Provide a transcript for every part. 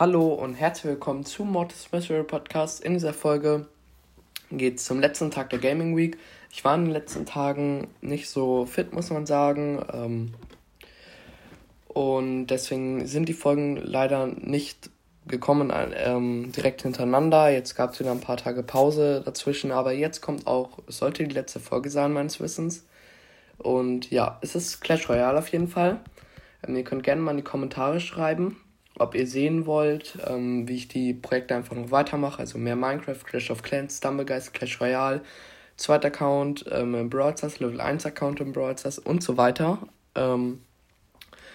Hallo und herzlich willkommen zu Mortis Mystery Podcast. In dieser Folge geht es zum letzten Tag der Gaming Week. Ich war in den letzten Tagen nicht so fit, muss man sagen. Ähm, und deswegen sind die Folgen leider nicht gekommen ähm, direkt hintereinander. Jetzt gab es wieder ein paar Tage Pause dazwischen, aber jetzt kommt auch, sollte die letzte Folge sein, meines Wissens. Und ja, es ist Clash Royale auf jeden Fall. Ähm, ihr könnt gerne mal in die Kommentare schreiben, ob ihr sehen wollt, ähm, wie ich die Projekte einfach noch weitermache. Also mehr Minecraft, Clash of Clans, Stumblegeist, Clash Royale, zweiter Account ähm, im Brawl Stars, Level 1 Account im Brawl Stars und so weiter. Ähm,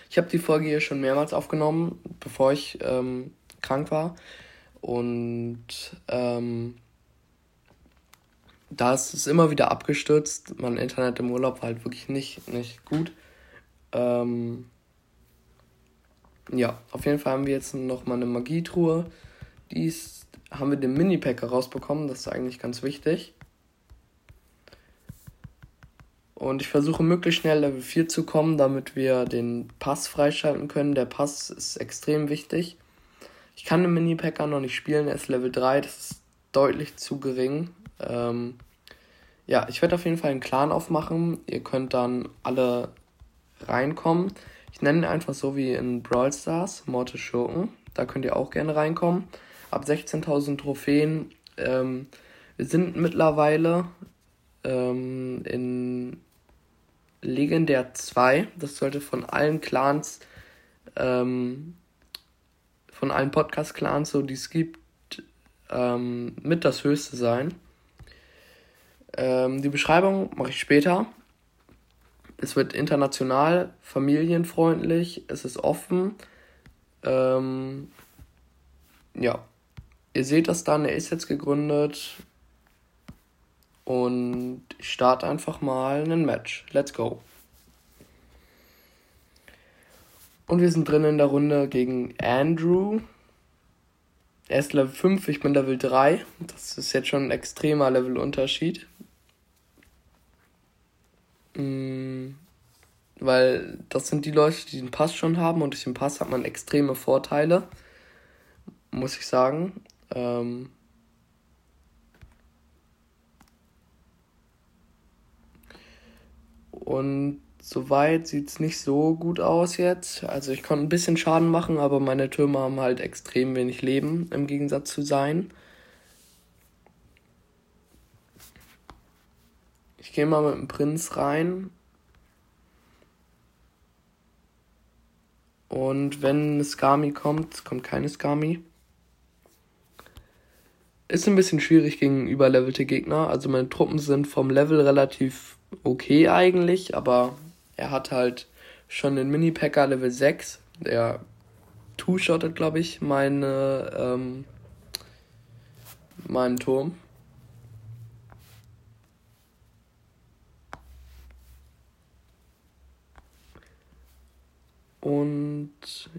ich habe die Folge hier schon mehrmals aufgenommen, bevor ich ähm, krank war. Und ähm, da ist es immer wieder abgestürzt. Mein Internet im Urlaub war halt wirklich nicht, nicht gut. Ähm, ja, auf jeden Fall haben wir jetzt noch mal eine Magietruhe. Die ist, haben wir den Mini-Pack rausbekommen. Das ist eigentlich ganz wichtig. Und ich versuche möglichst schnell Level 4 zu kommen, damit wir den Pass freischalten können. Der Pass ist extrem wichtig. Ich kann den Mini-Packer noch nicht spielen, er ist Level 3, das ist deutlich zu gering. Ähm, ja, ich werde auf jeden Fall einen Clan aufmachen. Ihr könnt dann alle reinkommen. Ich nenne ihn einfach so wie in Brawl Stars, Mortis Schurken. Da könnt ihr auch gerne reinkommen. Ab 16.000 Trophäen. Ähm, wir sind mittlerweile ähm, in Legendär 2. Das sollte von allen Clans, ähm, von allen Podcast-Clans, so die es gibt, ähm, mit das höchste sein. Ähm, die Beschreibung mache ich später. Es wird international, familienfreundlich, es ist offen. Ähm, ja, ihr seht das dann, er ist jetzt gegründet. Und ich starte einfach mal ein Match. Let's go. Und wir sind drin in der Runde gegen Andrew. Er ist Level 5, ich bin Level 3. Das ist jetzt schon ein extremer Levelunterschied. Mhm. Weil das sind die Leute, die den Pass schon haben und durch den Pass hat man extreme Vorteile. Muss ich sagen. Ähm, Und soweit sieht es nicht so gut aus jetzt. Also ich konnte ein bisschen Schaden machen, aber meine Türme haben halt extrem wenig Leben im Gegensatz zu sein. Gehe mal mit dem Prinz rein. Und wenn eine Skami kommt, kommt keine Skami. Ist ein bisschen schwierig gegen überlevelte Gegner. Also meine Truppen sind vom Level relativ okay eigentlich, aber er hat halt schon den Mini-Packer Level 6. Der two-shottet, glaube ich, meine, ähm, meinen Turm. Und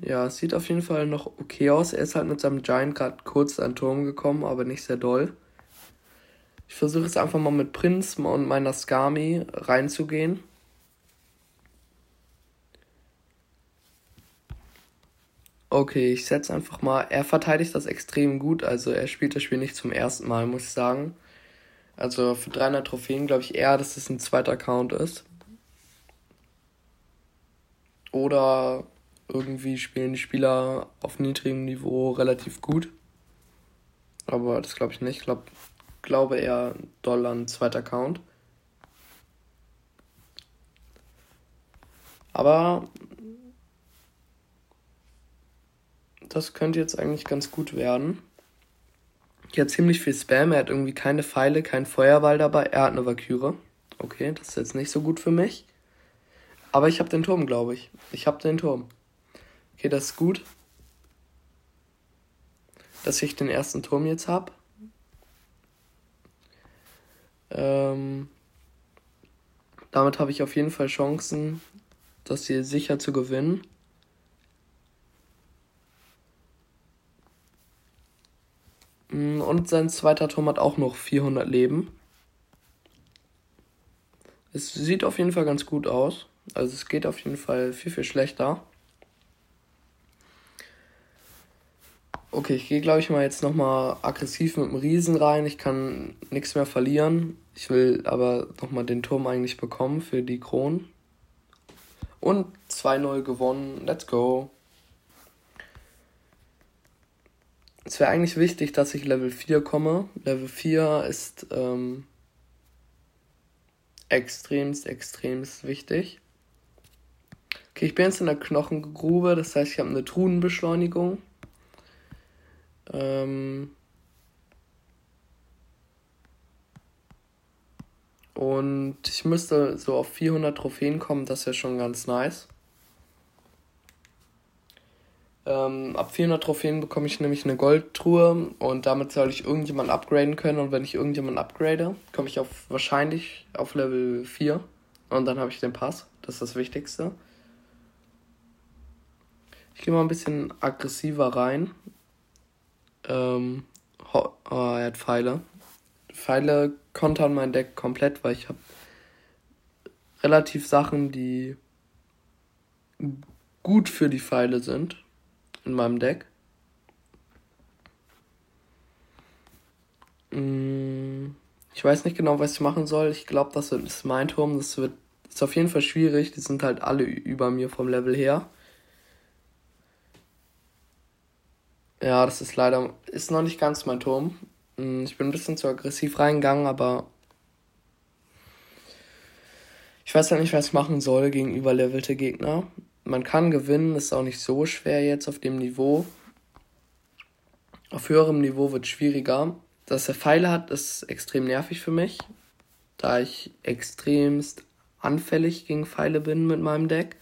ja, es sieht auf jeden Fall noch okay aus. Er ist halt mit seinem Giant gerade kurz an den Turm gekommen, aber nicht sehr doll. Ich versuche jetzt einfach mal mit Prinz und meiner Skami reinzugehen. Okay, ich setze einfach mal. Er verteidigt das extrem gut. Also er spielt das Spiel nicht zum ersten Mal, muss ich sagen. Also für 300 Trophäen glaube ich eher, dass es ein zweiter Account ist. Oder irgendwie spielen die Spieler auf niedrigem Niveau relativ gut. Aber das glaube ich nicht. Ich glaube, glaube eher doll an zweiter Account. Aber das könnte jetzt eigentlich ganz gut werden. Hier hat ziemlich viel Spam. Er hat irgendwie keine Pfeile, kein Feuerball dabei. Er hat eine Valkyrie. Okay, das ist jetzt nicht so gut für mich. Aber ich habe den Turm, glaube ich. Ich habe den Turm. Okay, das ist gut. Dass ich den ersten Turm jetzt habe. Ähm, damit habe ich auf jeden Fall Chancen, das hier sicher zu gewinnen. Mm, und sein zweiter Turm hat auch noch 400 Leben. Es sieht auf jeden Fall ganz gut aus. Also es geht auf jeden Fall viel, viel schlechter. Okay, ich gehe, glaube ich, mal jetzt nochmal aggressiv mit dem Riesen rein. Ich kann nichts mehr verlieren. Ich will aber nochmal den Turm eigentlich bekommen für die Kronen. Und 2-0 gewonnen. Let's go. Es wäre eigentlich wichtig, dass ich Level 4 komme. Level 4 ist ähm, extremst, extremst wichtig. Okay, ich bin jetzt in der Knochengrube, das heißt, ich habe eine Truhenbeschleunigung. Ähm und ich müsste so auf 400 Trophäen kommen, das wäre schon ganz nice. Ähm, ab 400 Trophäen bekomme ich nämlich eine Goldtruhe und damit soll ich irgendjemand upgraden können. Und wenn ich irgendjemand upgrade, komme ich auf wahrscheinlich auf Level 4 und dann habe ich den Pass. Das ist das Wichtigste. Ich gehe mal ein bisschen aggressiver rein. Ähm, oh, er hat Pfeile. Pfeile kontern mein Deck komplett, weil ich habe relativ Sachen, die gut für die Pfeile sind in meinem Deck. Mm, ich weiß nicht genau, was ich machen soll. Ich glaube, das ist mein Turm. Das wird ist auf jeden Fall schwierig. Die sind halt alle über mir vom Level her. Ja, das ist leider, ist noch nicht ganz mein Turm. Mm, ich bin ein bisschen zu aggressiv reingegangen, aber ich weiß halt nicht, was ich machen soll gegen überlevelte Gegner. Man kann gewinnen, ist auch nicht so schwer jetzt auf dem Niveau. Auf höherem Niveau wird es schwieriger. Dass er Pfeile hat, ist extrem nervig für mich, da ich extremst anfällig gegen Pfeile bin mit meinem Deck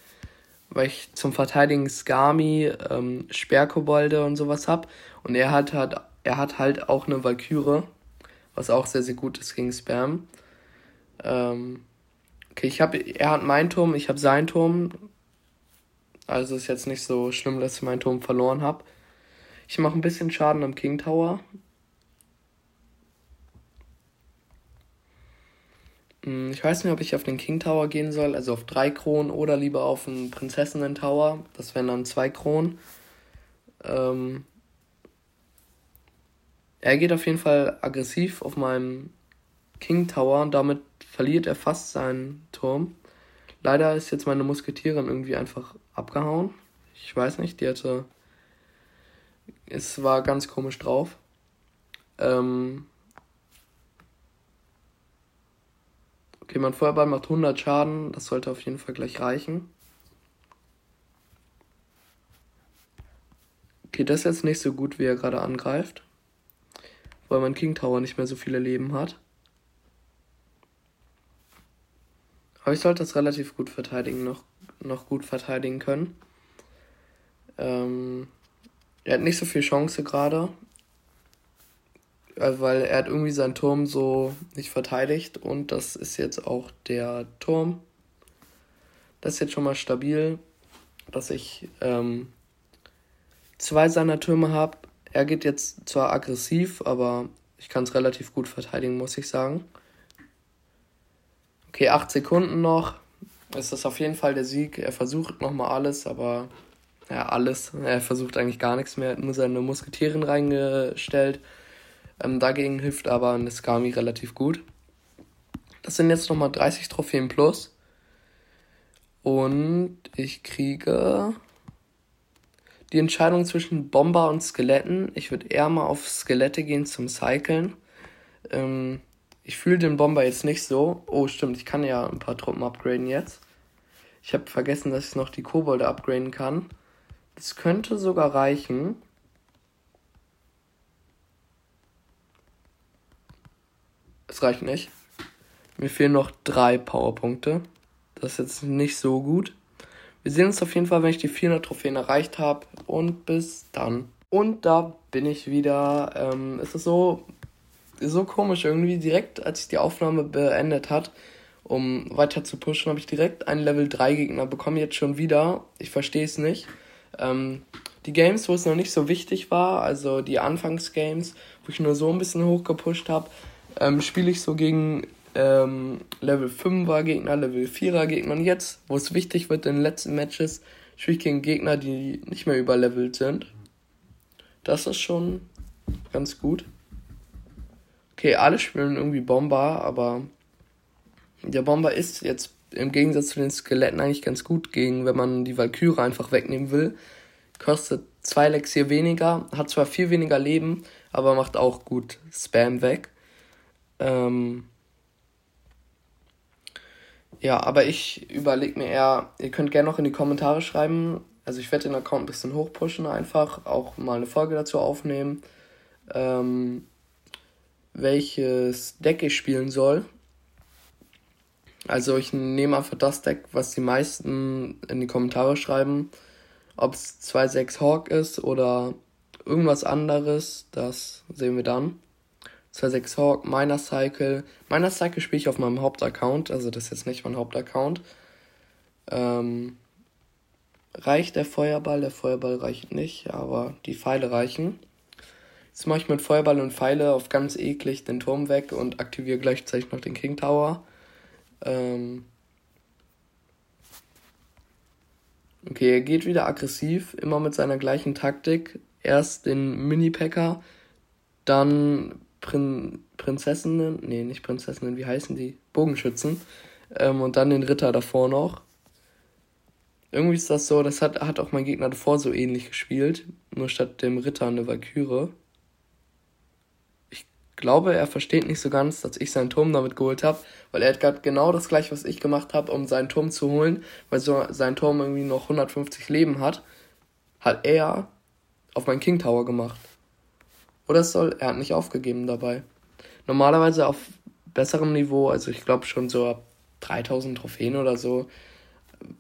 weil ich zum Verteidigen Skami, ähm, Sperrkobolde und sowas hab. Und er hat halt, er hat halt auch eine Valkyrie, was auch sehr, sehr gut ist gegen Spam. Ähm, okay, ich habe, er hat meinen Turm, ich habe seinen Turm. Also ist jetzt nicht so schlimm, dass ich meinen Turm verloren habe. Ich mache ein bisschen Schaden am King Tower. Hm, ich weiß nicht, ob ich auf den King Tower gehen soll, also auf drei Kronen oder lieber auf den Prinzessinnen Tower. Das wären dann zwei Kronen. Ähm er geht auf jeden Fall aggressiv auf meinem King Tower und damit verliert er fast seinen Turm. Leider ist jetzt meine Musketierin irgendwie einfach abgehauen. Ich weiß nicht, die hatte. Es war ganz komisch drauf. Ähm Okay, mein Feuerball macht 100 Schaden. Das sollte auf jeden Fall gleich reichen. Okay, das ist jetzt nicht so gut, wie er gerade angreift. Weil mein King Tower nicht mehr so viele Leben hat. Aber ich sollte das relativ gut verteidigen, noch, noch gut verteidigen können. Ähm, er hat nicht so viel Chance gerade. Äh, weil er hat irgendwie seinen Turm so nicht verteidigt und das ist jetzt auch der Turm. Das ist jetzt schon mal stabil, dass ich ähm, zwei seiner Türme habe. Er geht jetzt zwar aggressiv, aber ich kann es relativ gut verteidigen, muss ich sagen. Okay, 8 Sekunden noch. Ist das auf jeden Fall der Sieg. Er versucht nochmal alles, aber ja, alles. Er versucht eigentlich gar nichts mehr. Er hat nur seine Musketieren reingestellt. Ähm, dagegen hilft aber eine Skami relativ gut. Das sind jetzt nochmal 30 Trophäen plus. Und ich kriege die Entscheidung zwischen Bomber und Skeletten. Ich würde eher mal auf Skelette gehen zum Cyclen. Ähm, ich fühle den Bomber jetzt nicht so. Oh, stimmt, ich kann ja ein paar Truppen upgraden jetzt. Ich habe vergessen, dass ich noch die Kobolde upgraden kann. Das könnte sogar reichen. Es reicht nicht. Mir fehlen noch drei Powerpunkte. Das ist jetzt nicht so gut. Wir sehen uns auf jeden Fall, wenn ich die 400 Trophäen erreicht habe. Und bis dann. Und da bin ich wieder. Ähm, es ist so, so komisch irgendwie. Direkt, als ich die Aufnahme beendet hat, um weiter zu pushen, habe ich direkt einen Level 3 Gegner bekommen. Jetzt schon wieder. Ich verstehe es nicht. Ähm, die Games, wo es noch nicht so wichtig war, also die Anfangsgames, wo ich nur so ein bisschen hochgepusht habe, ähm, spiele ich so gegen ähm, Level 5er Gegner, Level 4er Gegner. Und jetzt, wo es wichtig wird in den letzten Matches, spiele ich gegen Gegner, die nicht mehr überlevelt sind. Das ist schon ganz gut. Okay, alle spielen irgendwie Bomber, aber der Bomber ist jetzt im Gegensatz zu den Skeletten eigentlich ganz gut gegen, wenn man die Valkyrie einfach wegnehmen will. Kostet zwei Lexier weniger, hat zwar viel weniger Leben, aber macht auch gut Spam weg. Ähm ja, aber ich überlege mir eher, ihr könnt gerne noch in die Kommentare schreiben. Also ich werde den Account ein bisschen hochpushen einfach, auch mal eine Folge dazu aufnehmen, ähm, welches Deck ich spielen soll. Also ich nehme einfach das Deck, was die meisten in die Kommentare schreiben. Ob es 2-6 Hawk ist oder irgendwas anderes, das sehen wir dann. 2-6 Hawk, Miner Cycle. Miner Cycle spiele ich auf meinem Hauptaccount, also das ist jetzt nicht mein Hauptaccount. Ähm, reicht der Feuerball? Der Feuerball reicht nicht, aber die Pfeile reichen. Jetzt mache ich mit Feuerball und Pfeile auf ganz eklig den Turm weg und aktiviere gleichzeitig noch den King Tower. Ähm okay, er geht wieder aggressiv, immer mit seiner gleichen Taktik. Erst den Mini-Packer, dann Prin Prinzessinnen, nee, nicht Prinzessinnen, wie heißen die? Bogenschützen. Ähm, und dann den Ritter davor noch. Irgendwie ist das so, das hat, hat auch mein Gegner davor so ähnlich gespielt. Nur statt dem Ritter eine Valkyrie glaube, er versteht nicht so ganz, dass ich seinen Turm damit geholt habe, weil er hat gerade genau das gleiche, was ich gemacht habe, um seinen Turm zu holen, weil so sein Turm irgendwie noch 150 Leben hat, hat er auf meinen King Tower gemacht. Oder es soll, er hat nicht aufgegeben dabei. Normalerweise auf besserem Niveau, also ich glaube schon so ab 3000 Trophäen oder so,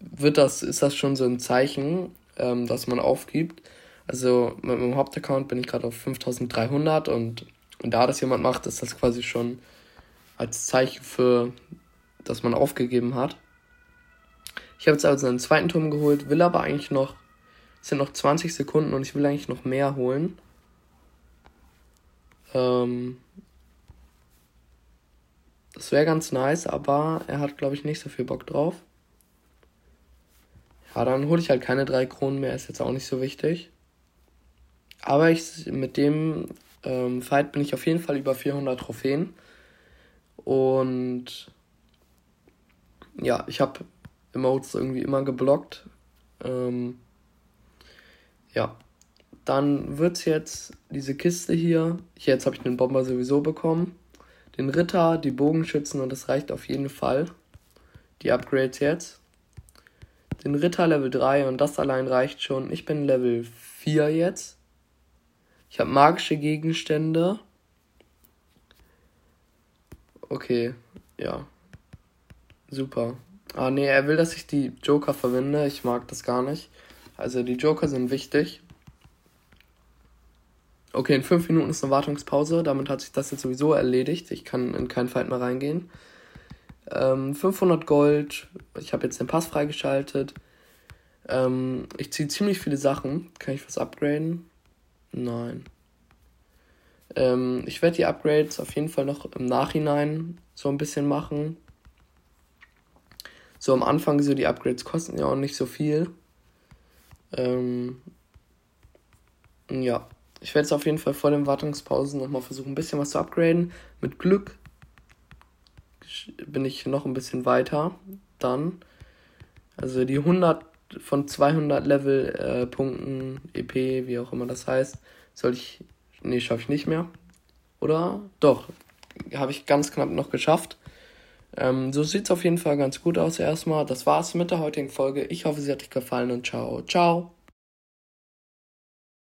wird das, ist das schon so ein Zeichen, ähm, dass man aufgibt. Also mit meinem Hauptaccount bin ich gerade auf 5300 und und da das jemand macht, ist das quasi schon als Zeichen für, dass man aufgegeben hat. Ich habe jetzt also einen zweiten Turm geholt, will aber eigentlich noch, es sind noch 20 Sekunden und ich will eigentlich noch mehr holen. Ähm, das wäre ganz nice, aber er hat, glaube ich, nicht so viel Bock drauf. Ja, dann hole ich halt keine drei Kronen mehr, ist jetzt auch nicht so wichtig. Aber ich mit dem ähm, Fight bin ich auf jeden Fall über 400 Trophäen. Und ja, ich habe Emotes irgendwie immer geblockt. Ähm, ja, dann wird jetzt diese Kiste hier. Jetzt habe ich den Bomber sowieso bekommen. Den Ritter, die Bogenschützen und das reicht auf jeden Fall. Die Upgrades jetzt. Den Ritter Level 3 und das allein reicht schon. Ich bin Level 4 jetzt. Ich habe magische Gegenstände. Okay, ja. Super. Ah, nee, er will, dass ich die Joker verwende. Ich mag das gar nicht. Also, die Joker sind wichtig. Okay, in 5 Minuten ist eine Wartungspause. Damit hat sich das jetzt sowieso erledigt. Ich kann in keinen Fight mehr reingehen. Ähm, 500 Gold. Ich habe jetzt den Pass freigeschaltet. Ähm, ich ziehe ziemlich viele Sachen. Kann ich was upgraden? Nein. Ähm, ich werde die Upgrades auf jeden Fall noch im Nachhinein so ein bisschen machen. So am Anfang, so die Upgrades kosten ja auch nicht so viel. Ähm, ja, ich werde jetzt auf jeden Fall vor den Wartungspausen nochmal versuchen, ein bisschen was zu upgraden. Mit Glück bin ich noch ein bisschen weiter dann. Also die 100 von 200 Level äh, Punkten, EP, wie auch immer das heißt, soll ich. Nee, schaffe ich nicht mehr. Oder? Doch. Habe ich ganz knapp noch geschafft. Ähm, so sieht es auf jeden Fall ganz gut aus erstmal. Das war's mit der heutigen Folge. Ich hoffe, sie hat euch gefallen und ciao. Ciao.